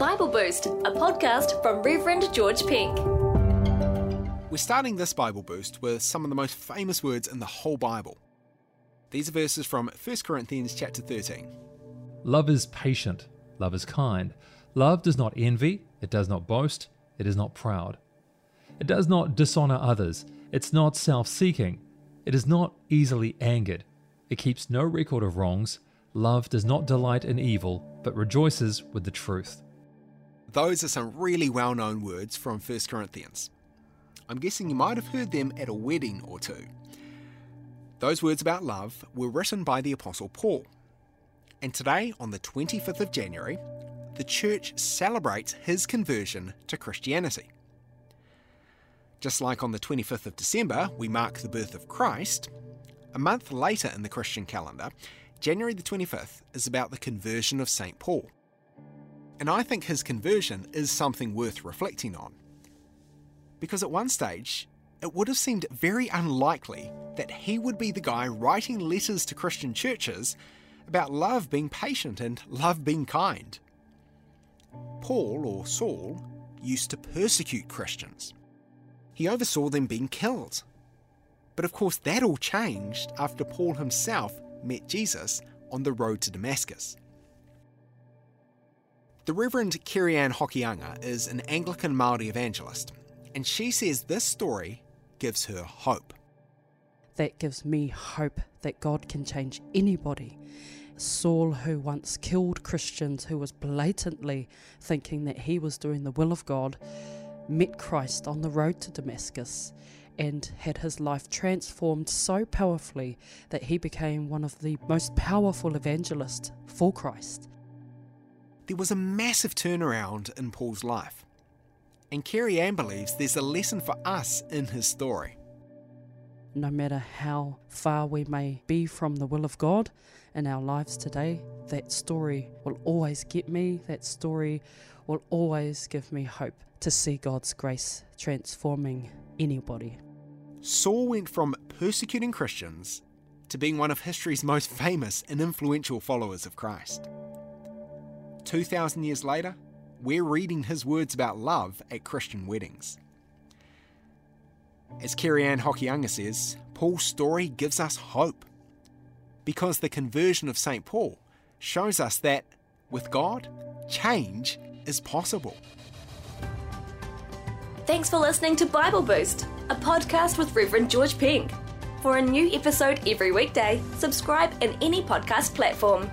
Bible Boost, a podcast from Reverend George Penk. We're starting this Bible Boost with some of the most famous words in the whole Bible. These are verses from 1 Corinthians chapter 13. Love is patient, love is kind. Love does not envy, it does not boast, it is not proud. It does not dishonor others, it's not self seeking, it is not easily angered, it keeps no record of wrongs. Love does not delight in evil, but rejoices with the truth. Those are some really well known words from 1 Corinthians. I'm guessing you might have heard them at a wedding or two. Those words about love were written by the Apostle Paul. And today, on the 25th of January, the church celebrates his conversion to Christianity. Just like on the 25th of December, we mark the birth of Christ, a month later in the Christian calendar, January the 25th is about the conversion of St. Paul. And I think his conversion is something worth reflecting on. Because at one stage, it would have seemed very unlikely that he would be the guy writing letters to Christian churches about love being patient and love being kind. Paul, or Saul, used to persecute Christians. He oversaw them being killed. But of course, that all changed after Paul himself met Jesus on the road to Damascus. The Reverend Kerry-Ann Hokianga is an Anglican Māori evangelist, and she says this story gives her hope. That gives me hope that God can change anybody. Saul, who once killed Christians, who was blatantly thinking that he was doing the will of God, met Christ on the road to Damascus and had his life transformed so powerfully that he became one of the most powerful evangelists for Christ. There was a massive turnaround in Paul's life. And Kerry-Ann believes there's a lesson for us in his story. No matter how far we may be from the will of God in our lives today, that story will always get me. That story will always give me hope to see God's grace transforming anybody. Saul went from persecuting Christians to being one of history's most famous and influential followers of Christ. 2,000 years later, we're reading his words about love at Christian weddings. As Kerry-Ann Hokianga says, Paul's story gives us hope because the conversion of St. Paul shows us that with God, change is possible. Thanks for listening to Bible Boost, a podcast with Reverend George Penk. For a new episode every weekday, subscribe in any podcast platform.